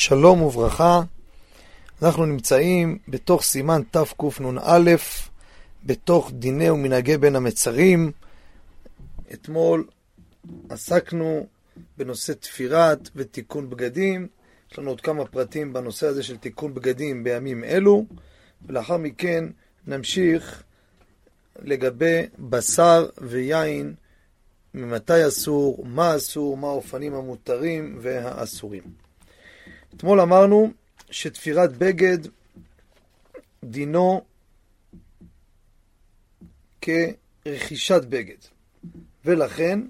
שלום וברכה. אנחנו נמצאים בתוך סימן תקנ"א, בתוך דיני ומנהגי בין המצרים. אתמול עסקנו בנושא תפירת ותיקון בגדים. יש לנו עוד כמה פרטים בנושא הזה של תיקון בגדים בימים אלו, ולאחר מכן נמשיך לגבי בשר ויין, ממתי אסור, מה אסור, מה האופנים המותרים והאסורים. אתמול אמרנו שתפירת בגד דינו כרכישת בגד, ולכן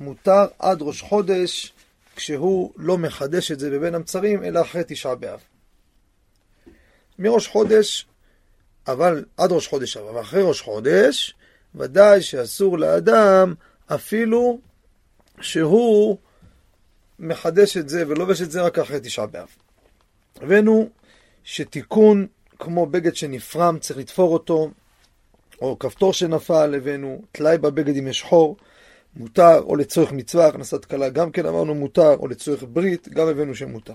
מותר עד ראש חודש כשהוא לא מחדש את זה בבין המצרים, אלא אחרי תשעה באב. מראש חודש, אבל עד ראש חודש אבל אחרי ראש חודש, ודאי שאסור לאדם אפילו שהוא מחדש את זה ולובש את זה רק אחרי תשעה באב. הבאנו שתיקון כמו בגד שנפרם, צריך לתפור אותו, או כפתור שנפל, הבאנו טלאי בבגד אם יש חור, מותר, או לצורך מצווה, הכנסת כלה גם כן אמרנו מותר, או לצורך ברית, גם הבאנו שמותר.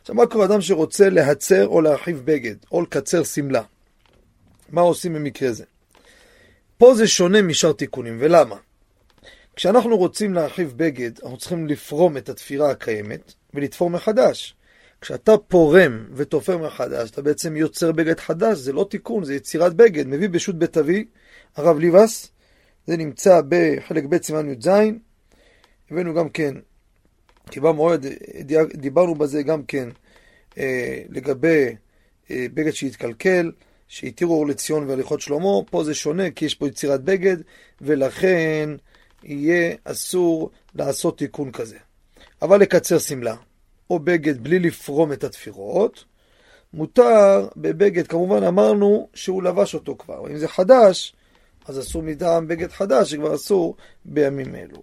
עכשיו, מה קורה אדם שרוצה להצר או להרחיב בגד, או לקצר שמלה? מה עושים במקרה זה? פה זה שונה משאר תיקונים, ולמה? כשאנחנו רוצים להרחיב בגד, אנחנו צריכים לפרום את התפירה הקיימת ולתפור מחדש. כשאתה פורם ותופר מחדש, אתה בעצם יוצר בגד חדש, זה לא תיקון, זה יצירת בגד. מביא בשו"ת בית אבי, הרב ליבס, זה נמצא בחלק ב' סימן י"ז. הבאנו גם כן, במועד דיברנו בזה גם כן אה, לגבי אה, בגד שהתקלקל, שהתירו אור לציון והליכות שלמה. פה זה שונה, כי יש פה יצירת בגד, ולכן יהיה אסור לעשות תיקון כזה. אבל לקצר שמלה, או בגד בלי לפרום את התפירות, מותר בבגד, כמובן אמרנו שהוא לבש אותו כבר. אם זה חדש, אז אסור מטעם בגד חדש, שכבר אסור בימים אלו.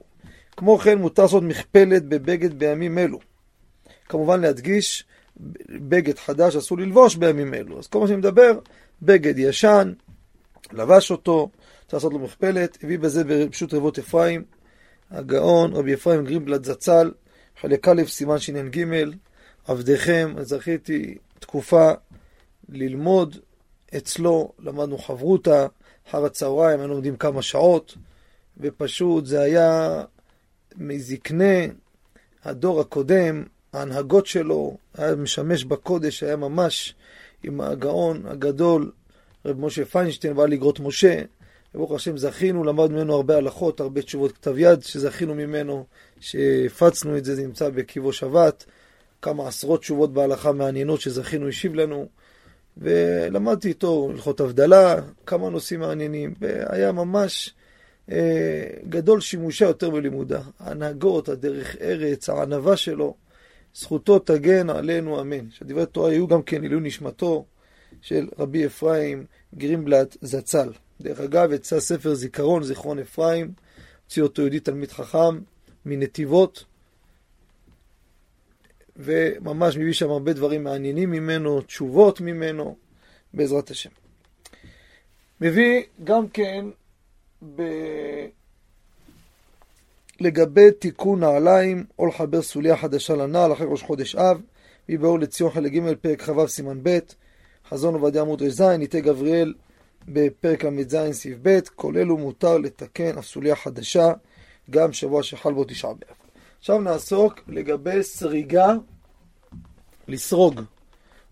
כמו כן, מותר לעשות מכפלת בבגד בימים אלו. כמובן להדגיש, בגד חדש אסור ללבוש בימים אלו. אז כל מה שאני מדבר, בגד ישן, לבש אותו, צריך לעשות לו מכפלת, הביא בזה ברשות רבות אפרים, הגאון רבי אפרים גריבלד זצ"ל, חלק א', סימן שנ"ג, עבדיכם, זכיתי תקופה ללמוד אצלו, למדנו חברותה, אחר הצהריים, היינו לומדים כמה שעות, ופשוט זה היה מזקני הדור הקודם, ההנהגות שלו, היה משמש בקודש, היה ממש עם הגאון הגדול, רב משה פיינשטיין, בעל לגרות משה, ברוך השם זכינו, למדנו ממנו הרבה הלכות, הרבה תשובות כתב יד שזכינו ממנו, שהפצנו את זה, זה נמצא בקיבו שבת, כמה עשרות תשובות בהלכה מעניינות שזכינו, השיב לנו, ולמדתי איתו הלכות הבדלה, כמה נושאים מעניינים, והיה ממש אה, גדול שימושה יותר בלימודה. ההנהגות, הדרך ארץ, הענווה שלו, זכותו תגן עלינו, אמן. שדברי תורה היו גם כן עילוי נשמתו של רבי אפרים גרימבלט זצ"ל. דרך אגב, יצא ספר זיכרון, זיכרון אפרים, הוציא אותו יהודי תלמיד חכם מנתיבות, וממש מביא שם הרבה דברים מעניינים ממנו, תשובות ממנו, בעזרת השם. מביא גם כן ב... לגבי תיקון נעליים, או לחבר סוליה חדשה לנעל אחרי ראש חודש אב, מביא באור לציון חלק ג' פרק כ"ו סימן ב', חזון עובדיה עמוד רז, ניתי גבריאל בפרק ל"ז סעיף ב', כל אלו מותר לתקן הסוליה חדשה, גם שבוע שחל בו תשעה באב. עכשיו נעסוק לגבי סריגה, לסרוג,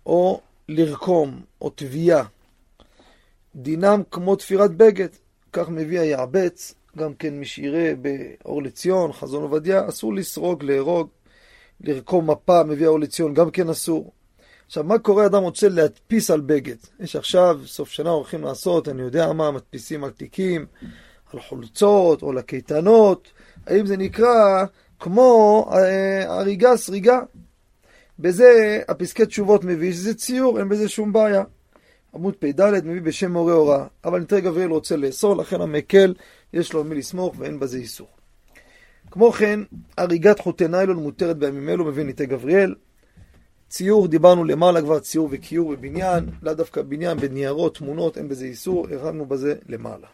או לרקום, או תביעה. דינם כמו תפירת בגד, כך מביא היעבץ, גם כן מי שיראה באור לציון, חזון עובדיה, אסור לסרוג, לארוג, לרקום מפה, מביא האור לציון, גם כן אסור. עכשיו, מה קורה אדם רוצה להדפיס על בגד? יש עכשיו, סוף שנה הולכים לעשות, אני יודע מה, מדפיסים על תיקים, על חולצות, או לקייטנות. האם זה נקרא כמו אה, הריגה, סריגה? בזה הפסקי תשובות מביא שזה ציור, אין בזה שום בעיה. עמוד פ"ד מביא בשם מורה הוראה, אבל ניתן גבריאל רוצה לאסור, לכן המקל יש לו מי לסמוך ואין בזה איסור. כמו כן, הריגת חוטי ניילון מותרת בימים אלו, מביא ניתן גבריאל. ציור, דיברנו למעלה כבר, ציור וכיור בבניין, לאו דווקא בניין, בניירות, תמונות, אין בזה איסור, הרמנו בזה למעלה.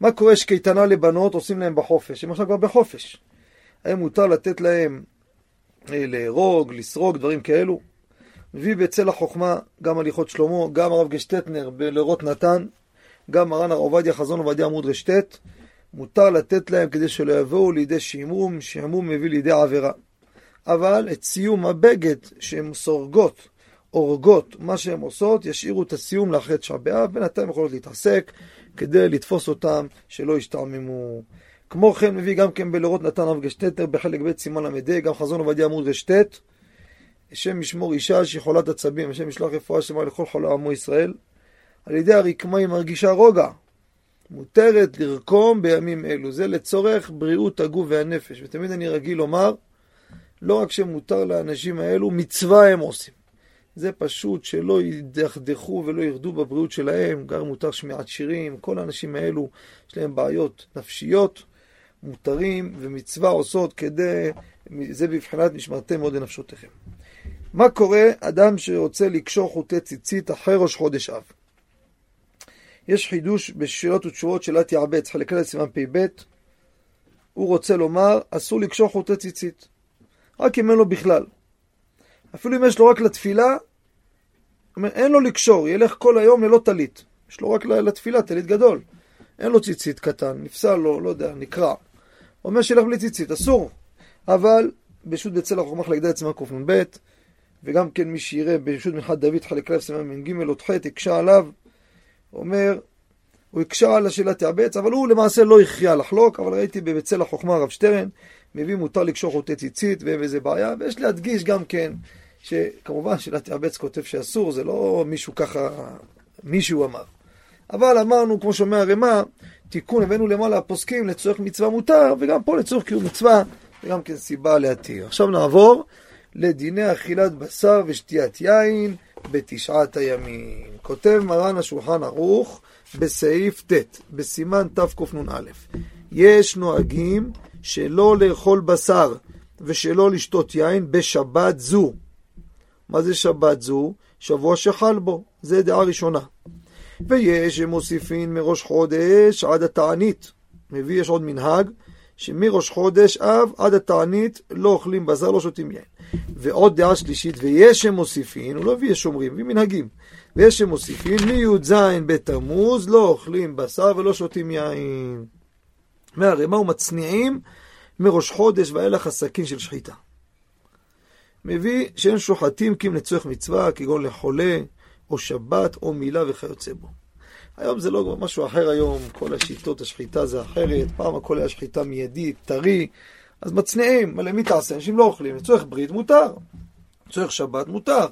מה קורה שקייטנה לבנות עושים להם בחופש? הם עכשיו כבר בחופש. האם מותר לתת להם אה, להרוג, לסרוג, דברים כאלו. מביא בצל החוכמה גם הליכות שלמה, גם הרב גשטטנר בלרות נתן, גם מרן הרב עובדיה חזון עובדיה עמוד רשט, מותר לתת להם כדי שלא יבואו לידי שעמום, שעמום מביא לידי עבירה. אבל את סיום הבגד שהן סורגות, הורגות, מה שהן עושות, ישאירו את הסיום לאחרי תשעה באב, בינתיים יכולות להתעסק כדי לתפוס אותם שלא ישתעממו. כמו כן מביא גם כן בלרות נתן רב גשטטר בחלק ב' סימן ל"ה, גם חזון עובדיה עמוד רשט, השם ישמור אישה שהיא חולת עצבים, השם ישלח רפואה שלמה לכל חולי עמו ישראל. על ידי הרקמה היא מרגישה רוגע. מותרת לרקום בימים אלו. זה לצורך בריאות הגוף והנפש. ותמיד אני רגיל לומר, לא רק שמותר לאנשים האלו, מצווה הם עושים. זה פשוט שלא ידכדכו ולא ירדו בבריאות שלהם, גם מותר שמיעת שירים, כל האנשים האלו יש להם בעיות נפשיות, מותרים ומצווה עושות כדי, זה בבחינת נשמרתם מאוד לנפשותיכם. מה קורה אדם שרוצה לקשור חוטי ציצית אחרי ראש חודש אב? יש חידוש בשאלות ותשובות של אתי עבץ, חלק א' סימן פ"ב. הוא רוצה לומר, אסור לקשור חוטי ציצית. רק אם אין לו בכלל. אפילו אם יש לו רק לתפילה, אין לו לקשור, ילך כל היום ללא טלית. יש לו רק לתפילה, טלית גדול. אין לו ציצית קטן, נפסל לו, לא יודע, נקרע. אומר שילך בלי ציצית, אסור. אבל ברשות בצלח חוכמה חלק ד' סימן קנ"ב, וגם כן מי שיראה ברשות מנחת דוד חלק א' סימן מ"ג עוד ח' הקשה עליו, אומר, הוא הקשה על השאלה תאבץ, אבל הוא למעשה לא הכריע לחלוק, אבל ראיתי בבצל החוכמה הרב שטרן, מביא מותר לקשור חוטי ציצית ואין בזה בעיה, ויש להדגיש גם כן, שכמובן שאלה תאבץ כותב שאסור, זה לא מישהו ככה, מישהו אמר. אבל אמרנו, כמו שאומר הרמ"א, תיקון הבאנו למעלה הפוסקים לצורך מצווה מותר, וגם פה לצורך קיום מצווה, וגם כן סיבה להתיר. עכשיו נעבור לדיני אכילת בשר ושתיית יין בתשעת הימים. כותב מרן השולחן ערוך בסעיף ט', בסימן תקנ"א, יש נוהגים שלא לאכול בשר ושלא לשתות יין בשבת זו. מה זה שבת זו? שבוע שחל בו, זה דעה ראשונה. ויש שמוסיפין מראש חודש עד התענית. מביא, יש עוד מנהג, שמראש חודש אב עד התענית לא אוכלים בשר, לא שותים יין. ועוד דעה שלישית, ויש שמוסיפין, הוא לא מביא שומרים, מביא מנהגים. ויש שמוסיפין, מי"ז בתמוז לא אוכלים בשר ולא שותים יין. מהרי מה הוא מצניעים מראש חודש ואילך הסכין של שחיטה. מביא שאין שוחטים כי אם לצורך מצווה, כגון לחולה, או שבת, או מילה וכיוצא בו. היום זה לא משהו אחר היום, כל השיטות השחיטה זה אחרת, פעם הכל היה שחיטה מיידית, טרי, אז מצניעים, מה למי תעשה? אנשים לא אוכלים, לצורך ברית מותר, לצורך שבת מותר.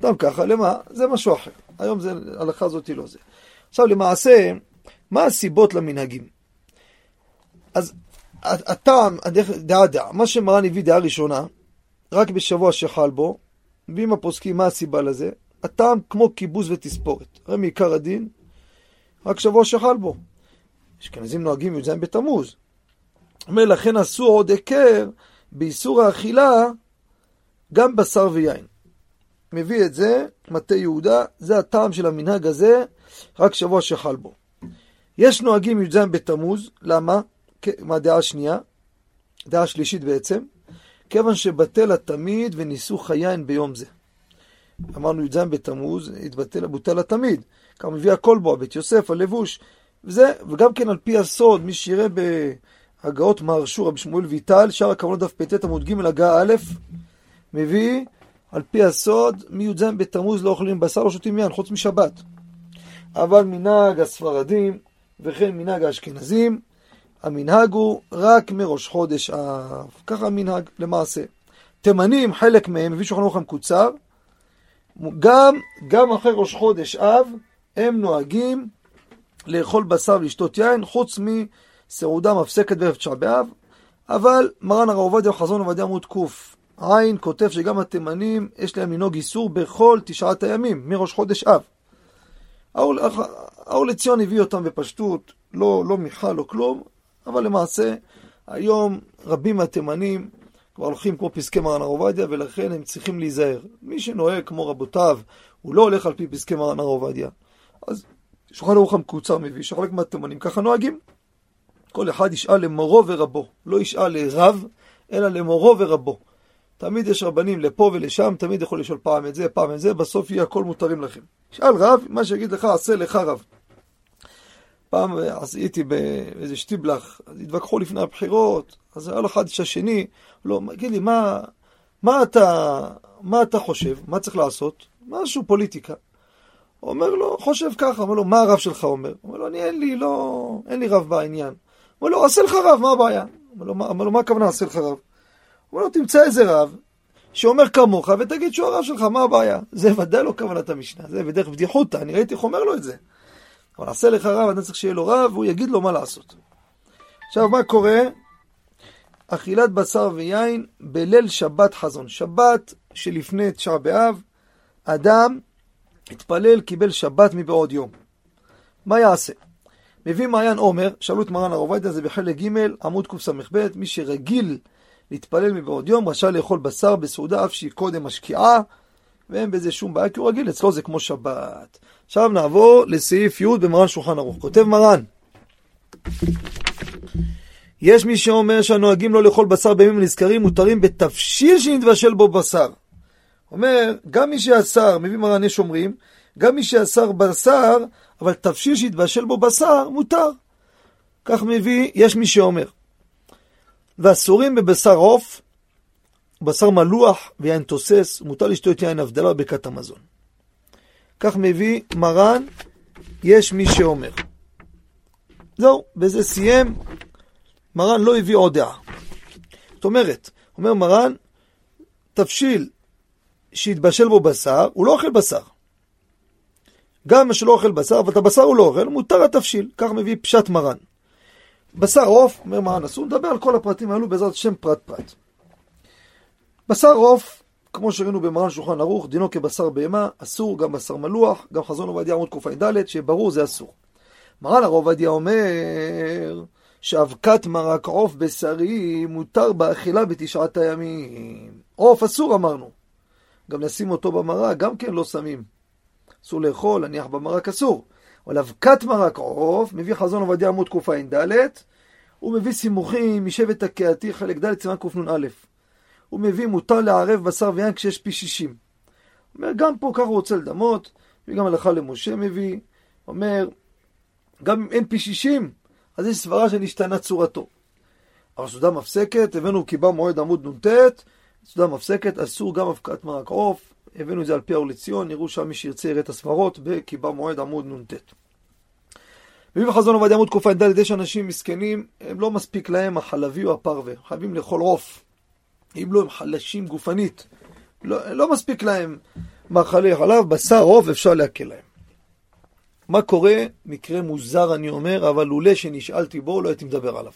גם ככה, למה? זה משהו אחר. היום זה, ההלכה הזאת לא זה. עכשיו למעשה, מה הסיבות למנהגים? אז הטעם, דעה דעה, מה שמרן הביא דעה ראשונה, רק בשבוע שחל בו, ואם הפוסקים מה הסיבה לזה, הטעם כמו כיבוס ותספורת. הרי מעיקר הדין, רק שבוע שחל בו. אשכנזים נוהגים י"ז בתמוז. אומר, לכן אסור עוד היכר באיסור האכילה גם בשר ויין. מביא את זה, מטה יהודה, זה הטעם של המנהג הזה, רק שבוע שחל בו. יש נוהגים י"ז בתמוז, למה? מהדעה השנייה, דעה שלישית בעצם, כיוון שבטל התמיד וניסוך היין ביום זה. אמרנו י"ז בתמוז, התבטל, בוטל התמיד. כך מביא הכל בו, בית יוסף, הלבוש, וזה, וגם כן על פי הסוד, מי שיראה בהגאות מהרשו רבי שמואל ויטל, שער הכוונות דף פט עמוד ג' הגה א', מביא על פי הסוד, מי"ז בתמוז לא אוכלים בשר, לא שותים יין, חוץ משבת. אבל מנהג הספרדים וכן מנהג האשכנזים, המנהג הוא רק מראש חודש אב. ככה המנהג למעשה. תימנים, חלק מהם, מביא שולחן ערוך המקוצר, גם, גם אחרי ראש חודש אב, הם נוהגים לאכול בשר ולשתות יין, חוץ מסעודה מפסקת בערב תשעה באב, אבל מרן הרב עובדיה חזון עובדיה עמוד ק' עין כותב שגם התימנים יש להם לנהוג איסור בכל תשעת הימים, מראש חודש אב. האור לציון הביא אותם בפשטות, לא, לא מיכל, לא כלום, אבל למעשה היום רבים מהתימנים כבר הולכים כמו פסקי מרן הרב עובדיה, ולכן הם צריכים להיזהר. מי שנוהג כמו רבותיו, הוא לא הולך על פי פסקי מרן הרב עובדיה. אז שולחן ערוך המקוצר מביא שחלק מהתימנים ככה נוהגים. כל אחד ישאל למורו ורבו, לא ישאל לרב, אלא למורו ורבו. תמיד יש רבנים לפה ולשם, תמיד יכול לשאול פעם את זה, פעם את זה, בסוף יהיה הכל מותרים לכם. שאל רב, מה שיגיד לך, עשה לך רב. פעם הייתי באיזה שטיבלח, אז התווכחו לפני הבחירות, אז היה לו אחד שהשני, לא, תגיד לי, מה, מה אתה, מה אתה חושב? מה צריך לעשות? משהו פוליטיקה. אומר לו, חושב ככה, אומר לו, מה הרב שלך אומר? אומר לו, אני אין לי, לא, אין לי רב בעניין. אומר לו, עשה לך רב, מה הבעיה? אומר לו, מה, אומר לו, מה הכוונה עשה לך רב? אומר לו, תמצא איזה רב שאומר כמוך ותגיד שהוא הרב שלך, מה הבעיה? זה ודאי לא כוונת המשנה, זה בדרך בדיחותא, אני ראיתי איך אומר לו את זה. אבל עשה לך רב, אתה צריך שיהיה לו רב, והוא יגיד לו מה לעשות. עכשיו, מה קורה? אכילת בשר ויין בליל שבת חזון. שבת שלפני תשעה באב, אדם התפלל, קיבל שבת מבעוד יום. מה יעשה? מביא מעיין עומר, שאלו את מרן הרב עובדיה, זה בחלק ג' עמוד קס"ב, מי שרגיל להתפלל מבעוד יום, רשאי לאכול בשר בסעודה אף שהיא קודם משקיעה, ואין בזה שום בעיה, כי הוא רגיל, אצלו זה כמו שבת. עכשיו נעבור לסעיף י' במרן שולחן ערוך. כותב מרן, יש מי שאומר שהנוהגים לא לאכול בשר בימים הנזכרים מותרים בתבשיל שנתבשל בו בשר. אומר, גם מי שאסר, מביא מרן יש אומרים, גם מי שאסר בשר, אבל תבשיל שהתבשל בו בשר, מותר. כך מביא, יש מי שאומר. ואסורים בבשר עוף, בשר מלוח ויין תוסס, מותר לשתות יין הבדלה בברכת המזון. כך מביא מרן, יש מי שאומר. זהו, בזה סיים, מרן לא הביא עוד דעה. זאת אומרת, אומר מרן, תבשיל שהתבשל בו בשר, הוא לא אוכל בשר. גם מה שלא אוכל בשר, אבל את הבשר הוא לא אוכל, מותר התבשיל. כך מביא פשט מרן. בשר עוף, אומר מרן אסור, נדבר על כל הפרטים האלו בעזרת השם פרט פרט. בשר עוף, כמו שראינו במרן שולחן ערוך, דינו כבשר בהמה, אסור, גם בשר מלוח, גם חזון עובדיה עמוד קע"ד, שברור זה אסור. מרן הרב עובדיה אומר שאבקת מרק עוף בשרי מותר באכילה בתשעת הימים. עוף אסור אמרנו. גם לשים אותו במרק, גם כן לא שמים. אסור לאכול, להניח במרק אסור. אבל אבקת מרק עוף, מביא חזון עובדיה עמוד קע"ד, הוא מביא סימוכים משבט הקהתי חלק ד' סימן קנ"א. הוא מביא מותר לערב בשר ויין כשיש פי שישים. אומר, גם פה ככה הוא רוצה לדמות, וגם הלכה למשה מביא, אומר, גם אם אין פי שישים, אז יש סברה שנשתנה צורתו. אבל סעודה מפסקת, הבאנו קיבה מועד עמוד נ"ט, סעודה מפסקת, אסור גם אבקת מרק עוף, הבאנו את זה על פי האור לציון, נראו שם מי שירצה יראה את הסברות, בקיבה מועד עמוד נ"ט. מביא בחזון עובדיה עמוד קע"ד, יש אנשים מסכנים, הם לא מספיק להם החלבי או הפרווה, חייבים לאכול עוף. אם לא, הם חלשים גופנית. לא, לא מספיק להם מאכלי חלב, בשר עוף אפשר להקל להם. מה קורה? מקרה מוזר אני אומר, אבל לולא שנשאלתי בו, לא הייתי מדבר עליו.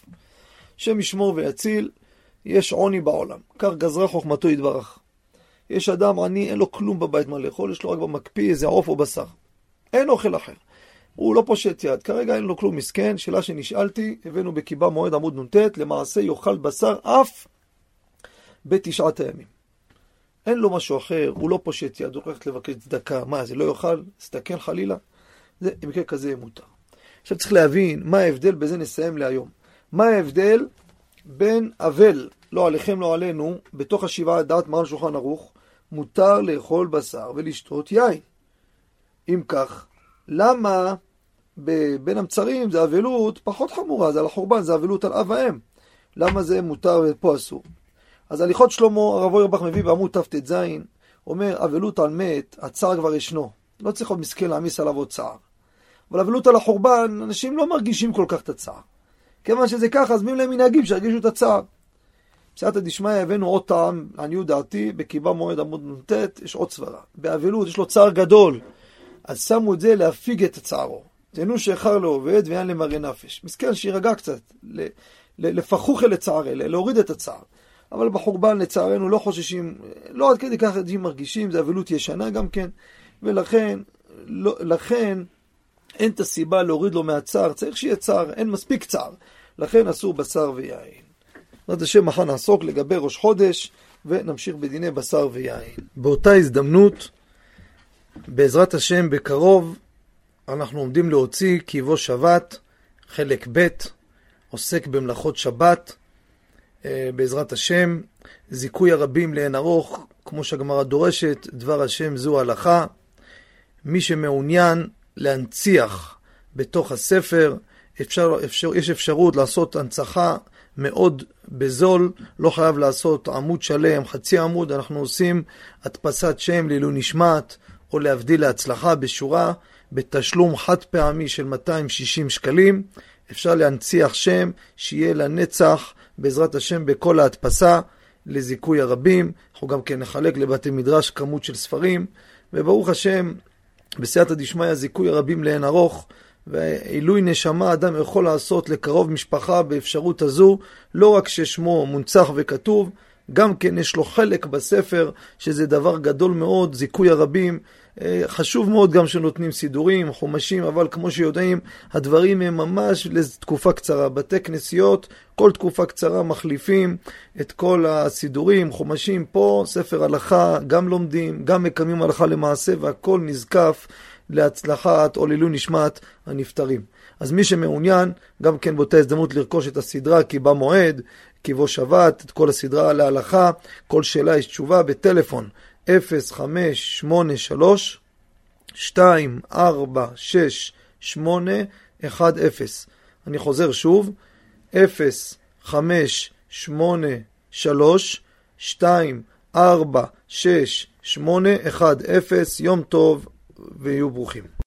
השם ישמור ויציל, יש עוני בעולם. כך גזרה חוכמתו יתברך. יש אדם עני, אין לו כלום בבית מה לאכול, יש לו רק במקפיא איזה עוף או בשר. אין אוכל אחר. הוא לא פושט יד, כרגע אין לו כלום מסכן, שאלה שנשאלתי, הבאנו בקיבה מועד עמוד נ"ט, למעשה יאכל בשר אף בתשעת הימים. אין לו משהו אחר, הוא לא פושט יד, הוא הולך לבקש צדקה, מה זה לא יאכל? סתכן חלילה? זה, במקרה כזה יהיה מותר. עכשיו צריך להבין מה ההבדל, בזה נסיים להיום. מה ההבדל בין אבל, לא עליכם לא עלינו, בתוך השבעה דעת מרן שולחן ערוך, מותר לאכול בשר ולשתות יין. אם כך, למה בין המצרים זה אבלות פחות חמורה, זה על החורבן, זה אבלות על אב האם. למה זה מותר ופה אסור? אז הליכות שלמה, הרב אוירבך מביא בעמוד תט"ז, אומר אבלות על מת, הצער כבר ישנו. לא צריך עוד מסכן להעמיס עליו עוד צער. אבל אבלות על החורבן, אנשים לא מרגישים כל כך את הצער. כיוון שזה ככה, אז מי להם מנהגים שירגישו את הצער. בסייעתא דשמיא הבאנו עוד טעם, לעניות דעתי, בקיבה מועד עמוד נ"ט, יש עוד סברה. באבלות יש לו צער גדול, אז שמו את זה להפיג את הצערו. תהנו שאיחר לעובד ואין למראה נפש. מסכן שירגע קצת, לפחוך אל הצער אלה, להוריד את הצער. אבל בחורבן לצערנו לא חוששים, לא עד כדי כך אנשים מרגישים, זה אבלות ישנה גם כן, ולכן לא, לכן אין את הסיבה להוריד לו מהצער, צריך שיהיה צער, אין מספיק צער. לכן אסור בשר ויין. בעזרת השם מחר נעסוק לגבי ראש חודש, ונמשיך בדיני בשר ויין. באותה הזדמנות, בעזרת השם בקרוב, אנחנו עומדים להוציא כי שבת, חלק ב', עוסק במלאכות שבת. אה, בעזרת השם, זיכוי הרבים לאין ארוך, כמו שהגמרא דורשת, דבר השם זו הלכה. מי שמעוניין להנציח בתוך הספר, אפשר, אפשר, יש אפשרות לעשות הנצחה מאוד בזול, לא חייב לעשות עמוד שלם, חצי עמוד, אנחנו עושים הדפסת שם לעילוי נשמת, או להבדיל להצלחה בשורה, בתשלום חד פעמי של 260 שקלים. אפשר להנציח שם שיהיה לנצח, בעזרת השם, בכל ההדפסה, לזיכוי הרבים. אנחנו גם כן נחלק לבתי מדרש כמות של ספרים, וברוך השם, בסייעתא דשמיא זיכוי הרבים לאין ארוך. ועילוי נשמה אדם יכול לעשות לקרוב משפחה באפשרות הזו, לא רק ששמו מונצח וכתוב, גם כן יש לו חלק בספר, שזה דבר גדול מאוד, זיכוי הרבים. אה, חשוב מאוד גם שנותנים סידורים, חומשים, אבל כמו שיודעים, הדברים הם ממש לתקופה קצרה. בתי כנסיות, כל תקופה קצרה מחליפים את כל הסידורים, חומשים. פה ספר הלכה, גם לומדים, גם מקיימים הלכה למעשה, והכל נזקף להצלחת או לעילוי נשמת הנפטרים. אז מי שמעוניין, גם כן באותה הזדמנות לרכוש את הסדרה כי בא מועד, כי בו שבת, את כל הסדרה להלכה, כל שאלה יש תשובה בטלפון 0583 2468 10. אני חוזר שוב, 0583 2468 10. יום טוב ויהיו ברוכים.